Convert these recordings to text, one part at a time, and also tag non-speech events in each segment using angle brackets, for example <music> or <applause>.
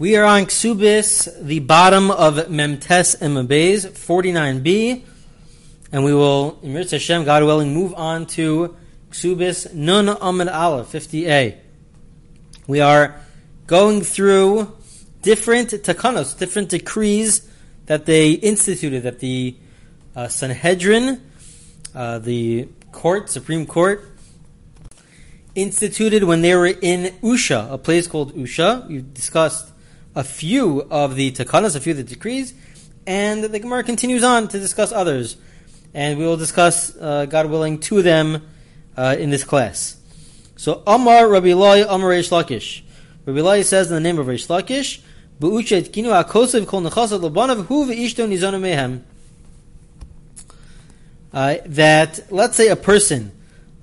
We are on Ksubis, the bottom of Memtes Emabez, 49b, and we will, in Mirz Hashem, God willing, move on to Ksubis Nun Amid Aleph, 50a. We are going through different takanos, different decrees that they instituted, that the uh, Sanhedrin, uh, the court, Supreme Court, instituted when they were in Usha, a place called Usha. We've discussed a few of the takanas, a few of the decrees, and the Gemara continues on to discuss others. And we will discuss, uh, God willing, two of them uh, in this class. So, Amar Rabbi Eloi, Amar Reish Lakish. Rabbi Eloi says in the name of Reish Lakish, Bu'uchet kinu akosev kol nechasav labanav hu ve'ishto nizonu mehem. Uh, that, let's say a person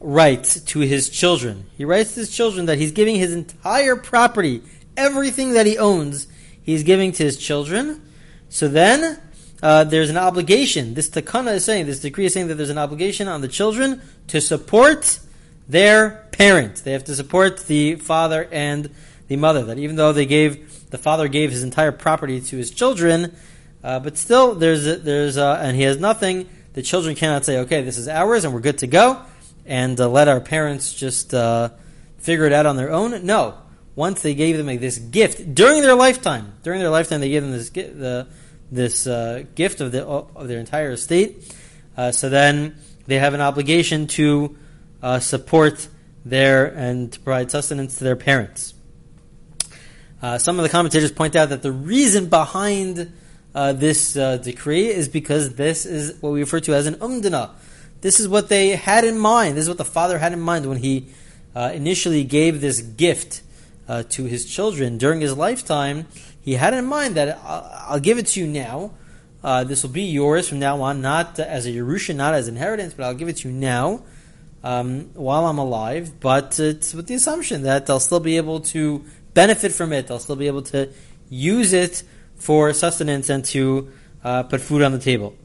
writes to his children. He writes to his children that he's giving his entire property, everything that he owns, he's giving to his children. So then, uh, there's an obligation. This takana is saying, this decree is saying that there's an obligation on the children to support their parent. They have to support the father and the mother. That even though they gave, the father gave his entire property to his children, uh, but still there's, there's, and he has nothing, the children cannot say, okay, this is ours and we're good to go and uh, let our parents just uh, figure it out on their own. No, once they gave them this gift during their lifetime, during their lifetime, they gave them this the this uh, gift of the of their entire estate. Uh, so then they have an obligation to uh, support their and to provide sustenance to their parents. Uh, some of the commentators point out that the reason behind this decree is because this is what we refer to as an umdana this is what they had in mind. This is what the father had in mind when he uh, initially gave this gift uh, to his children during his lifetime. He had in mind that I'll, uh, I'll give it to you now. Uh, this will be yours from now on, not as a Yerusha, not as inheritance, but I'll give it to you now um, while I'm alive. But it's with the assumption that they'll still be able to benefit from it. They'll still be able to use it for sustenance and to uh, put food on the table.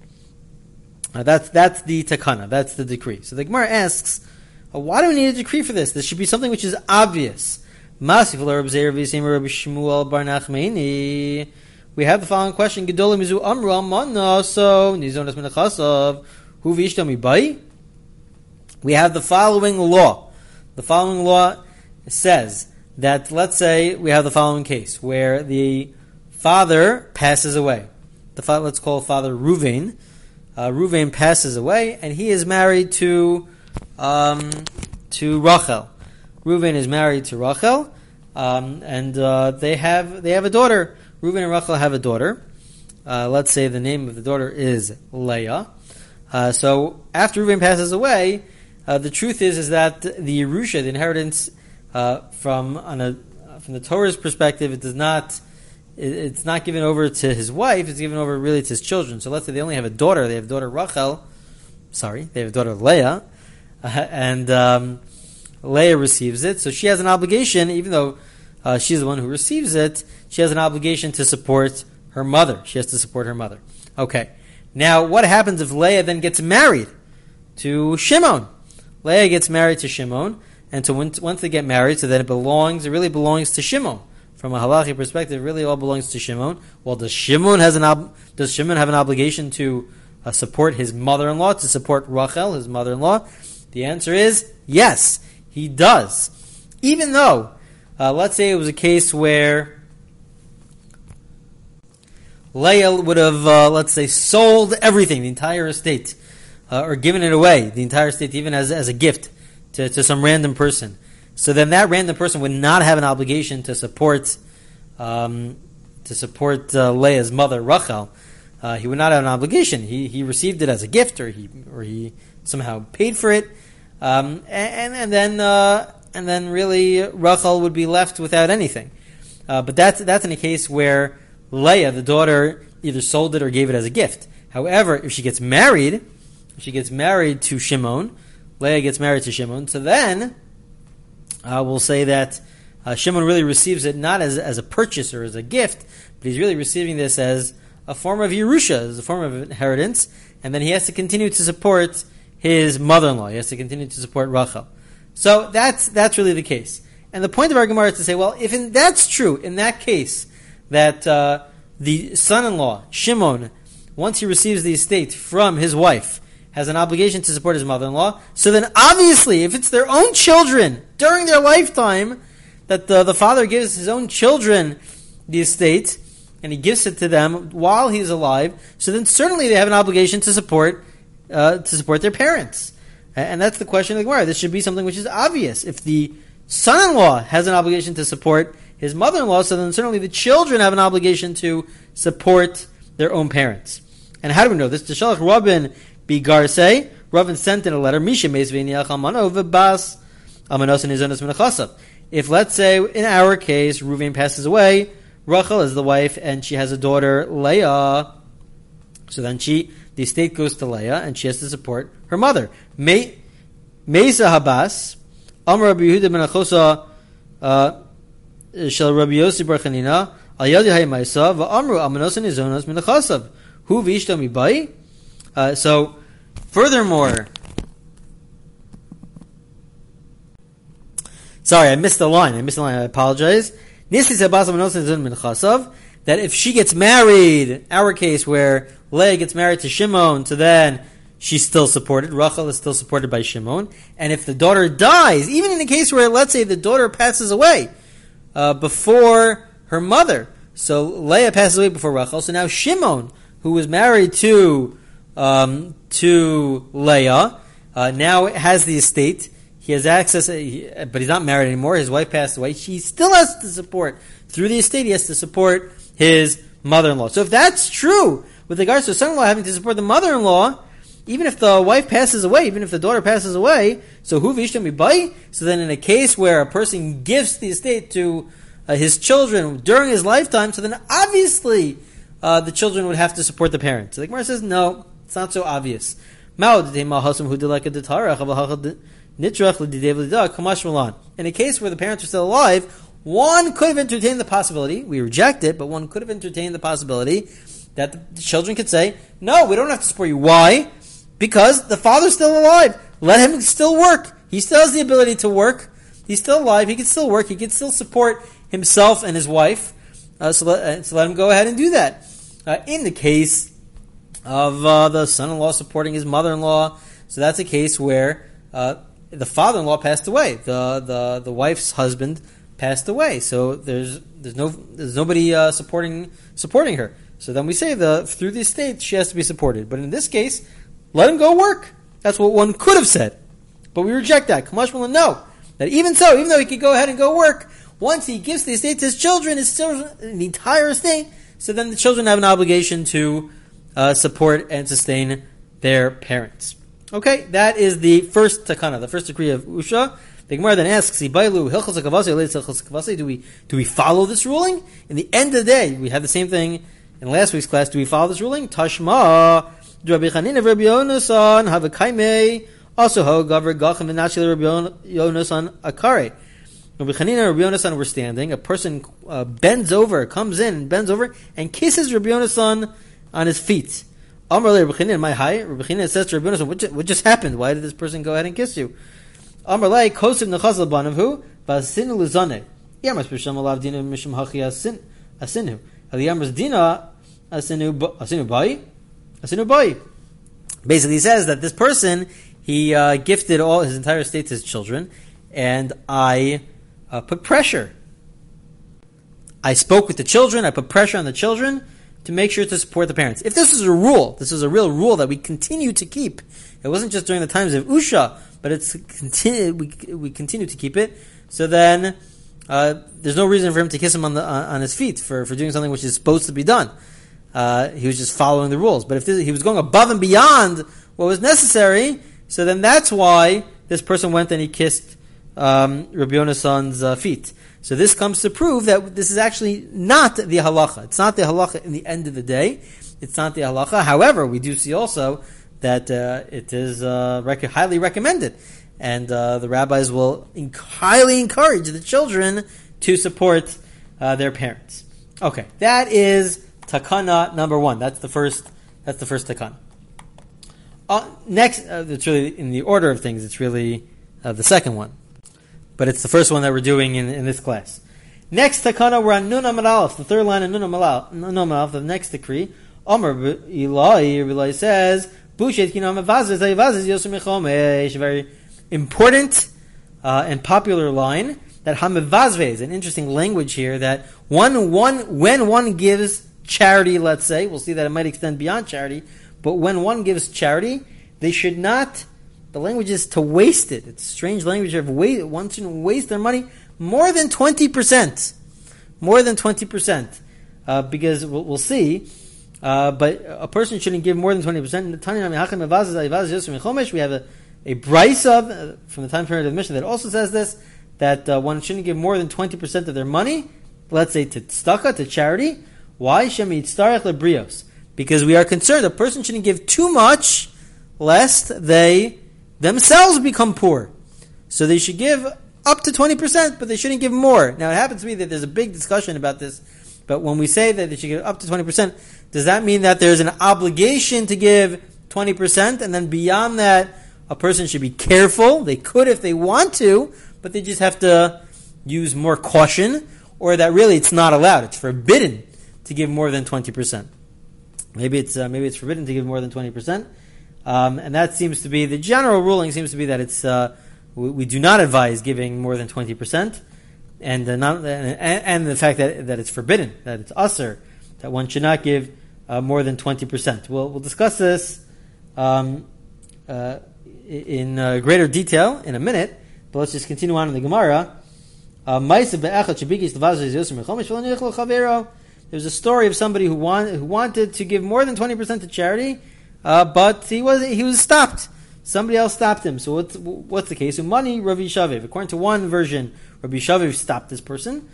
Uh, that's that's the takana. That's the decree. So the Gemara asks, uh, why do we need a decree for this? This should be something which is obvious. We have the following question: Gedolim mizu amra mana so nizonas minachasav hu v'ishtami We have the following law. The following law says that let's say we have the following case where the father passes away. The father, let's call father Ruvain uh, Ruvain passes away, and he is married to um, to Rachel. Ruvain is married to Rachel, um, and uh, they have they have a daughter. Ruvain and Rachel have a daughter. Uh, let's say the name of the daughter is Leah. Uh, so after Ruvain passes away, uh, the truth is is that the Yerusha, the inheritance uh, from on a from the Torah's perspective, it does not it's not given over to his wife, it's given over really to his children. So let's say they only have a daughter, they have daughter Rachel, sorry, they have daughter Leah, <laughs> and um, Leah receives it. So she has an obligation, even though uh, she's the one who receives it, she has an obligation to support her mother. She has to support her mother. Okay. Now, what happens if Leah then gets married to Shimon? Leah gets married to Shimon, and so once they get married, so then it belongs, it really belongs to Shimon from a halachic perspective, really all belongs to Shimon. Well, does Shimon has an ob- does Shimon have an obligation to uh, support his mother-in-law, to support Rachel, his mother-in-law? The answer is yes, he does. Even though, uh, let's say it was a case where Leah would have, uh, let's say, sold everything, the entire estate, uh, or given it away, the entire estate, even as, as a gift to, to some random person. So then that random person would not have an obligation to support um, to support uh, Leah's mother Rachel. Uh, he would not have an obligation. He, he received it as a gift, or he or he somehow paid for it, um, and and then uh, and then really Rachel would be left without anything. Uh, but that's that's in a case where Leah, the daughter, either sold it or gave it as a gift. However, if she gets married, if she gets married to Shimon, Leah gets married to Shimon, so then uh, will say that uh, Shimon really receives it not as, as a purchase or as a gift, but he's really receiving this as a form of Yerusha, as a form of inheritance, and then he has to continue to support his mother-in-law. He has to continue to support Rachel. So that's that's really the case. And the point of our Gemara is to say, well, if in, that's true, in that case, that uh, the son-in-law Shimon, once he receives the estate from his wife, has an obligation to support his mother-in-law. So then, obviously, if it's their own children during their lifetime, that the, the father gives his own children the estate, and he gives it to them while he's alive, so then certainly they have an obligation to support uh, to support their parents. And that's the question of the Gemara. This should be something which is obvious. If the son-in-law has an obligation to support his mother-in-law, so then certainly the children have an obligation to support their own parents. And how do we know this? Tishalach Rabin Bigarse, Rabin sent in a letter, Misha Bas If let's say in our case, Ruvain passes away, Rachel is the wife, and she has a daughter, Leah. So then she, the estate goes to Leah, and she has to support her mother. Mesa Habas, Amr Rabbi Yehuda ben Achosa, uh, Rabbi Bar Chanina, Al Yadi Va'amru Amanos and Izonos min Achasav. Hu Vishto Mibai. Uh, so, furthermore, sorry, I missed the line. I missed the line. I apologize that if she gets married, our case where Leah gets married to Shimon, so then she's still supported. Rachel is still supported by Shimon. And if the daughter dies, even in the case where, let's say, the daughter passes away uh, before her mother, so Leah passes away before Rachel, so now Shimon, who was married to um, to Leah, uh, now has the estate. He has access, uh, but he's not married anymore. His wife passed away. She still has to support through the estate. He has to support his mother-in-law. So if that's true with regards to son-in-law having to support the mother-in-law, even if the wife passes away, even if the daughter passes away, so who vishtam buy? So then, in a case where a person gives the estate to uh, his children during his lifetime, so then obviously uh, the children would have to support the parents. So the Gemara says, no, it's not so obvious. In a case where the parents are still alive, one could have entertained the possibility, we reject it, but one could have entertained the possibility that the children could say, no, we don't have to support you. Why? Because the father's still alive. Let him still work. He still has the ability to work. He's still alive. He can still work. He can still support himself and his wife. Uh, so, let, uh, so, let, him go ahead and do that. Uh, in the case of uh, the son-in-law supporting his mother-in-law, so that's a case where uh, the father-in-law passed away. The the the wife's husband passed away. So there's there's no there's nobody supporting supporting her. So then we say the through the estate she has to be supported. But in this case, let him go work. That's what one could have said. But we reject that. Kamash no. That even so, even though he could go ahead and go work, once he gives the estate to his children, his children, the entire estate, so then the children have an obligation to uh, support and sustain their parents. Okay, that is the first takana, the first decree of Usha. The Gemara then asks, "Do we do we follow this ruling?" In the end of the day, we had the same thing in last week's class. Do we follow this ruling? Tashma, Rabbi Chanina, Rabbi Yonasan, have a kaime. Also, ho gaver gachem v'nachil Rabbi Yonasan akare. Rabbi Chanina and Rabbi Yonasan were standing. A person uh, bends over, comes in, bends over, and kisses Rabbi Yonasan on his feet. Amr le Rebbechinan, my high. Rebbechinan says to Rebbeinu, what, what just happened? Why did this person go ahead and kiss you? Amr le kosim nechazal banav hu, vasinu lezane. Yamas b'shem alav dina mishum hachi asinu. Ali yamas dina asinu bai? Asinu bai. Basically, he says that this person, he uh, gifted all his entire estate to his children, and I uh, put pressure. I spoke with the children, I put pressure on the children, to make sure to support the parents. If this is a rule, this is a real rule that we continue to keep. It wasn't just during the times of Usha, but it's continue, we, we continue to keep it. So then, uh, there's no reason for him to kiss him on the uh, on his feet for, for doing something which is supposed to be done. Uh, he was just following the rules. But if this, he was going above and beyond what was necessary, so then that's why this person went and he kissed um, Rabbi Yonasan's uh, feet. So this comes to prove that this is actually not the halacha. It's not the halacha in the end of the day. It's not the halacha. However, we do see also that uh, it is uh, rec- highly recommended, and uh, the rabbis will inc- highly encourage the children to support uh, their parents. Okay, that is takana number one. That's the first. That's the first takana. Uh, next, uh, it's really in the order of things. It's really the second one but it's the first one that we're doing in, in this class. Next takana, we're on Nun Amar the third line of Nun Amar the next decree. Omer Eloi, Eloi says, Bushet kinam avazes, avazes yosem mechomesh. Very important uh, and popular line that hamevazve is an interesting language here. That one, one, when one gives charity, let's say, we'll see that it might extend beyond charity, but when one gives charity, they should not. The language is to waste it. It's strange language of waste. One shouldn't waste their money more than twenty percent, more than twenty percent, uh, because we'll, we'll see. Uh, but a person shouldn't give more than twenty percent. We have a a brisa uh, from the time period of the Mishnah that also says this that uh, one shouldn't give more than twenty percent of their money. Let's say to tzedakah, to charity. Why? Because we are concerned a person shouldn't give too much, lest they themselves become poor. So they should give up to 20%, but they shouldn't give more. Now, it happens to me that there's a big discussion about this, but when we say that they should give up to 20%, does that mean that there's an obligation to give 20%, and then beyond that, a person should be careful? They could if they want to, but they just have to use more caution, or that really it's not allowed, it's forbidden to give more than 20%. Maybe it's, uh, maybe it's forbidden to give more than 20%. Um, and that seems to be the general ruling seems to be that it's uh, we, we, do not advise giving more than twenty percent, and, and, and the fact that that it's forbidden that it's usher that one should not give uh, more than twenty percent. We'll we'll discuss this um, uh, in uh, greater detail in a minute, but let's just continue on in the Gemara. Uh, There's a story of somebody who, want, who wanted to give more than 20% to charity, uh, but he was he was stopped. Somebody else stopped him. So what's what's the case? Money Rabbi Shaviv. According to one version, Rabbi Shaviv stopped this person.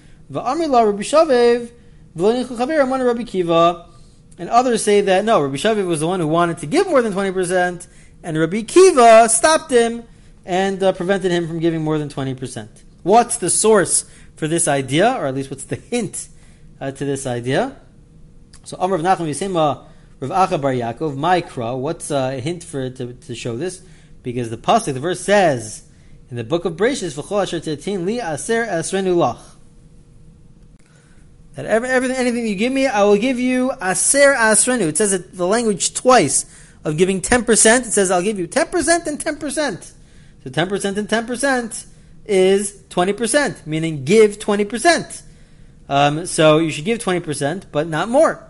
And others say that no, Rabbi Shaviv was the one who wanted to give more than twenty percent, and Rabbi Kiva stopped him and uh, prevented him from giving more than twenty percent. What's the source for this idea, or at least what's the hint uh, to this idea? So Amr of Nachman Yisema Rav Acha Bar Yaakov, Maikra. What's uh, a hint for to, to show this? Because the pasuk, the verse says in the book of Bereshit, "V'chol asher tetin li aser asrenu lach." That every, everything, anything you give me, I will give you aser asrenu. It says it, the language twice of giving ten percent. It says I'll give you ten percent and ten percent. So ten percent and ten percent is twenty percent, meaning give twenty percent. Um, so you should give twenty percent, but not more.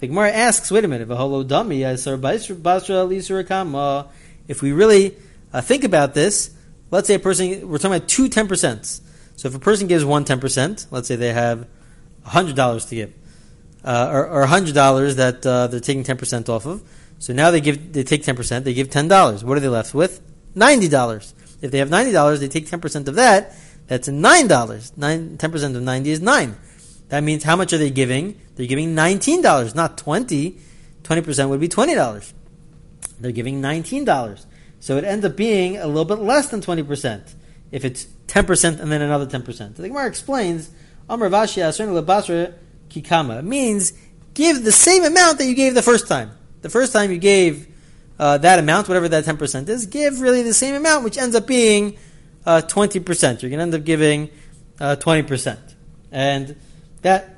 The Gemara asks, wait a minute, if we really uh, think about this, let's say a person, we're talking about two 10%. So if a person gives one 10%, let's say they have $100 to give, uh, or, or $100 that uh, they're taking 10% off of. So now they give, they take 10%, they give $10. What are they left with? $90. If they have $90, they take 10% of that, that's $9. 9, 10% of 90 is 9. That means how much are they giving? They're giving $19, not 20. 20% would be $20. They're giving $19. So it ends up being a little bit less than 20% if it's 10% and then another 10%. So the Gemara explains, Amr Kikama. It means give the same amount that you gave the first time. The first time you gave uh, that amount, whatever that 10% is, give really the same amount, which ends up being uh, 20%. You're going to end up giving uh, 20%. And that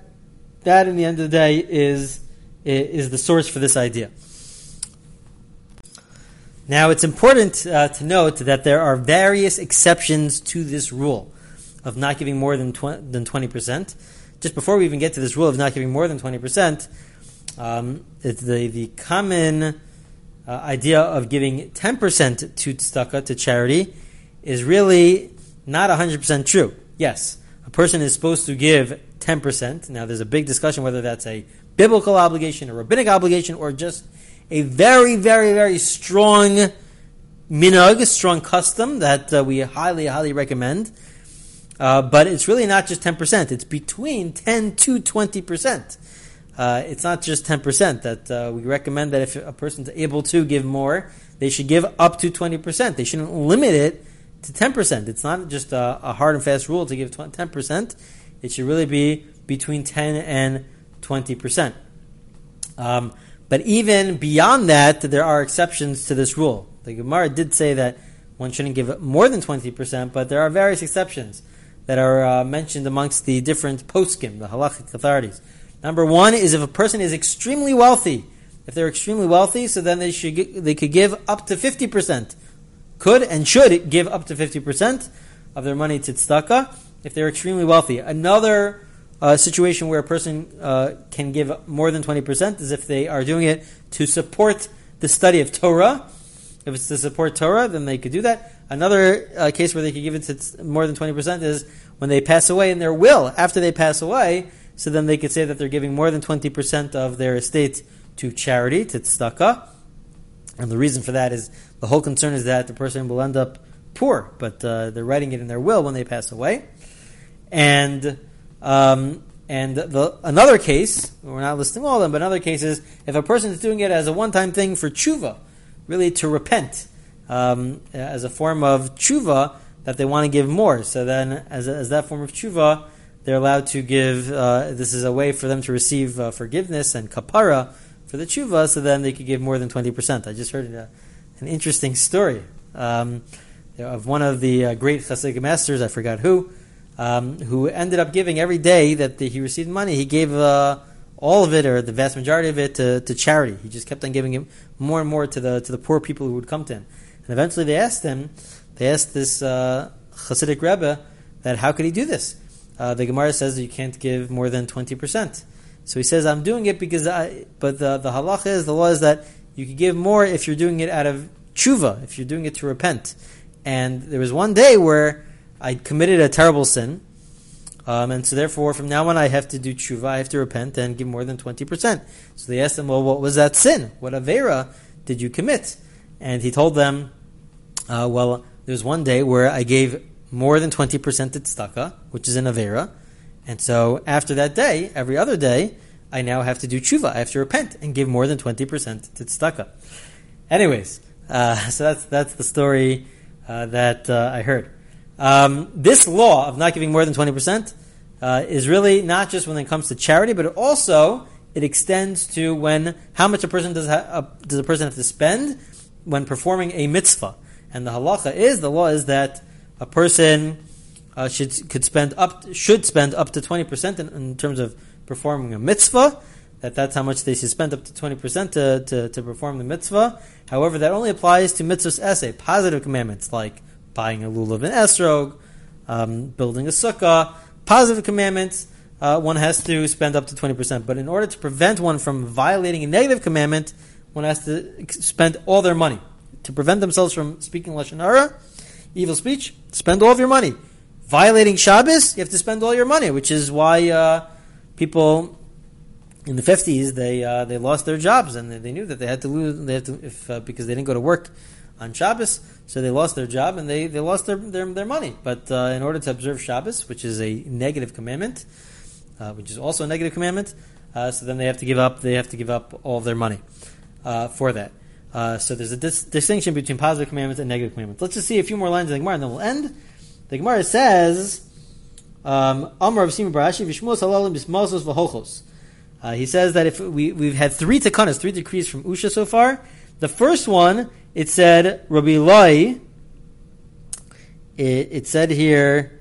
that in the end of the day is is the source for this idea. Now, it's important uh, to note that there are various exceptions to this rule of not giving more than tw- than twenty percent. Just before we even get to this rule of not giving more than twenty percent, um, the the common uh, idea of giving ten percent to tzedakah to charity is really not hundred percent true. Yes, a person is supposed to give 10%. Now, there's a big discussion whether that's a biblical obligation, a rabbinic obligation, or just a very, very, very strong minhag, strong custom that uh, we highly, highly recommend. Uh, but it's really not just 10%. It's between 10 to 20%. Uh, it's not just 10% that uh, we recommend that if a person's able to give more, they should give up to 20%. They shouldn't limit it to 10%. It's not just a, a hard and fast rule to give 10% it should really be between 10 and 20%. Um, but even beyond that, there are exceptions to this rule. The Gemara did say that one shouldn't give more than 20%, but there are various exceptions. that are uh, mentioned amongst the different poskim, the halachic authorities. Number one is if a person is extremely wealthy. If they're extremely wealthy, so then they should they could give up to fifty percent, could and should give up to fifty percent of their money to tzedakah if they're extremely wealthy. Another uh, situation where a person uh, can give more than twenty percent is if they are doing it to support the study of Torah. If it's to support Torah, then they could do that. Another uh, case where they could give it to more than 20% is when they pass away in their will. After they pass away, so then they could say that they're giving more than 20% of their estate to charity, to tzedakah. And the reason for that is the whole concern is that the person will end up poor, but uh, they're writing it in their will when they pass away. And um, and the, another case, we're not listing all of them, but another case is if a person is doing it as a one-time thing for tshuva, really to repent, um, as a form of tshuva that they want to give more. So then, as, as that form of tshuva, they're allowed to give. Uh, this is a way for them to receive uh, forgiveness and kapara for the tshuva. So then they could give more than twenty percent. I just heard a, an interesting story um, of one of the uh, great Hasidic masters. I forgot who. Um, who ended up giving every day that the, he received money, he gave uh, all of it or the vast majority of it to, to charity. He just kept on giving it more and more to the to the poor people who would come to him. And eventually they asked him, they asked this uh, Hasidic Rebbe that how could he do this? Uh, the Gemara says that you can't give more than 20%. So he says, I'm doing it because I, but the, the halacha is, the law is that you could give more if you're doing it out of tshuva, if you're doing it to repent. And there was one day where I committed a terrible sin, um, and so therefore from now on I have to do tshuva, I have to repent and give more than 20%. So they asked him, well, what was that sin? What avera did you commit? And he told them, uh, well, there was one day where I gave more than 20% to tzedakah, which is an avera. And so after that day, every other day, I now have to do tshuva. I have to repent and give more than 20% to tzedakah. Anyways, uh, <laughs> so that's, that's the story uh, that uh, I heard. Um, this law of not giving more than 20% uh, is really not just when it comes to charity, but also it extends to when how much a person does ha- uh, does a person have to spend when performing a mitzvah. And the halacha is the law is that a person uh, should could spend up should spend up to twenty percent in, in, terms of performing a mitzvah. That that's how much they should spend up to twenty percent to, to to perform the mitzvah. However, that only applies to mitzvahs essay positive commandments like buying a lulav and esrog, um, building a sukkah. Positive commandments uh, one has to spend up to twenty percent. But in order to prevent one from violating a negative commandment, one has to spend all their money to prevent themselves from speaking lashon hara, evil speech. Spend all of your money. Violating Shabbos, you have to spend all your money, which is why uh, people in the fifties they uh, they lost their jobs and they, they, knew that they had to lose they had to if uh, because they didn't go to work on Shabbos, so they lost their job and they, they lost their, their, their money. But uh, in order to observe Shabbos, which is a negative commandment, uh, which is also a negative commandment, uh, so then they have to give up they have to give up all their money uh, for that. So there's a dis- distinction between positive commandments and negative commandments. Let's just see a few more lines in the Gemara, and then we'll end. The Gemara says, um. Uh, he says that if we we've had three takanas, three decrees from Usha so far. The first one it said Rabbi Lai. It, it said here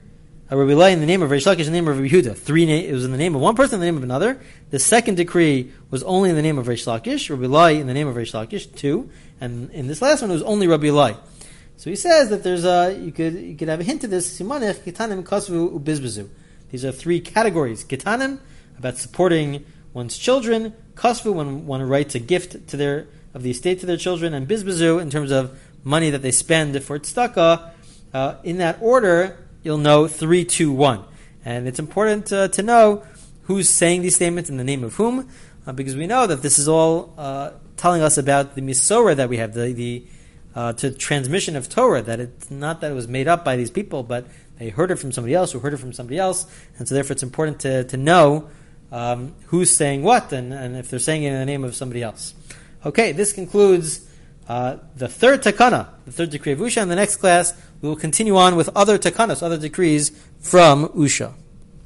uh, Rabbi Lai in the name of Reish Lakish in the name of Rabbi Yehuda. Three na- it was in the name of one person, in the name of another. The second decree was only in the name of Reish Lakish. Rabbi Lai in the name of Reish Lakish, two. And in this last one, it was only Rabbi Lai. So he says that there's a you could you could have a hint of this. These are three categories. Kitanim about supporting one's children. Kasvu when one writes a gift to their of the estate to their children, and bizbazu in terms of money that they spend for tzedakah. Uh, in that order, you'll know three, two, one. And it's important uh, to know who's saying these statements in the name of whom, uh, because we know that this is all uh, telling us about the misora that we have, the, the uh, to transmission of Torah, that it's not that it was made up by these people, but they heard it from somebody else who heard it from somebody else, and so therefore it's important to, to know um, who's saying what, and, and if they're saying it in the name of somebody else. Okay, this concludes uh, the third takana, the third decree of Usha. In the next class, we will continue on with other takanas, other decrees from Usha.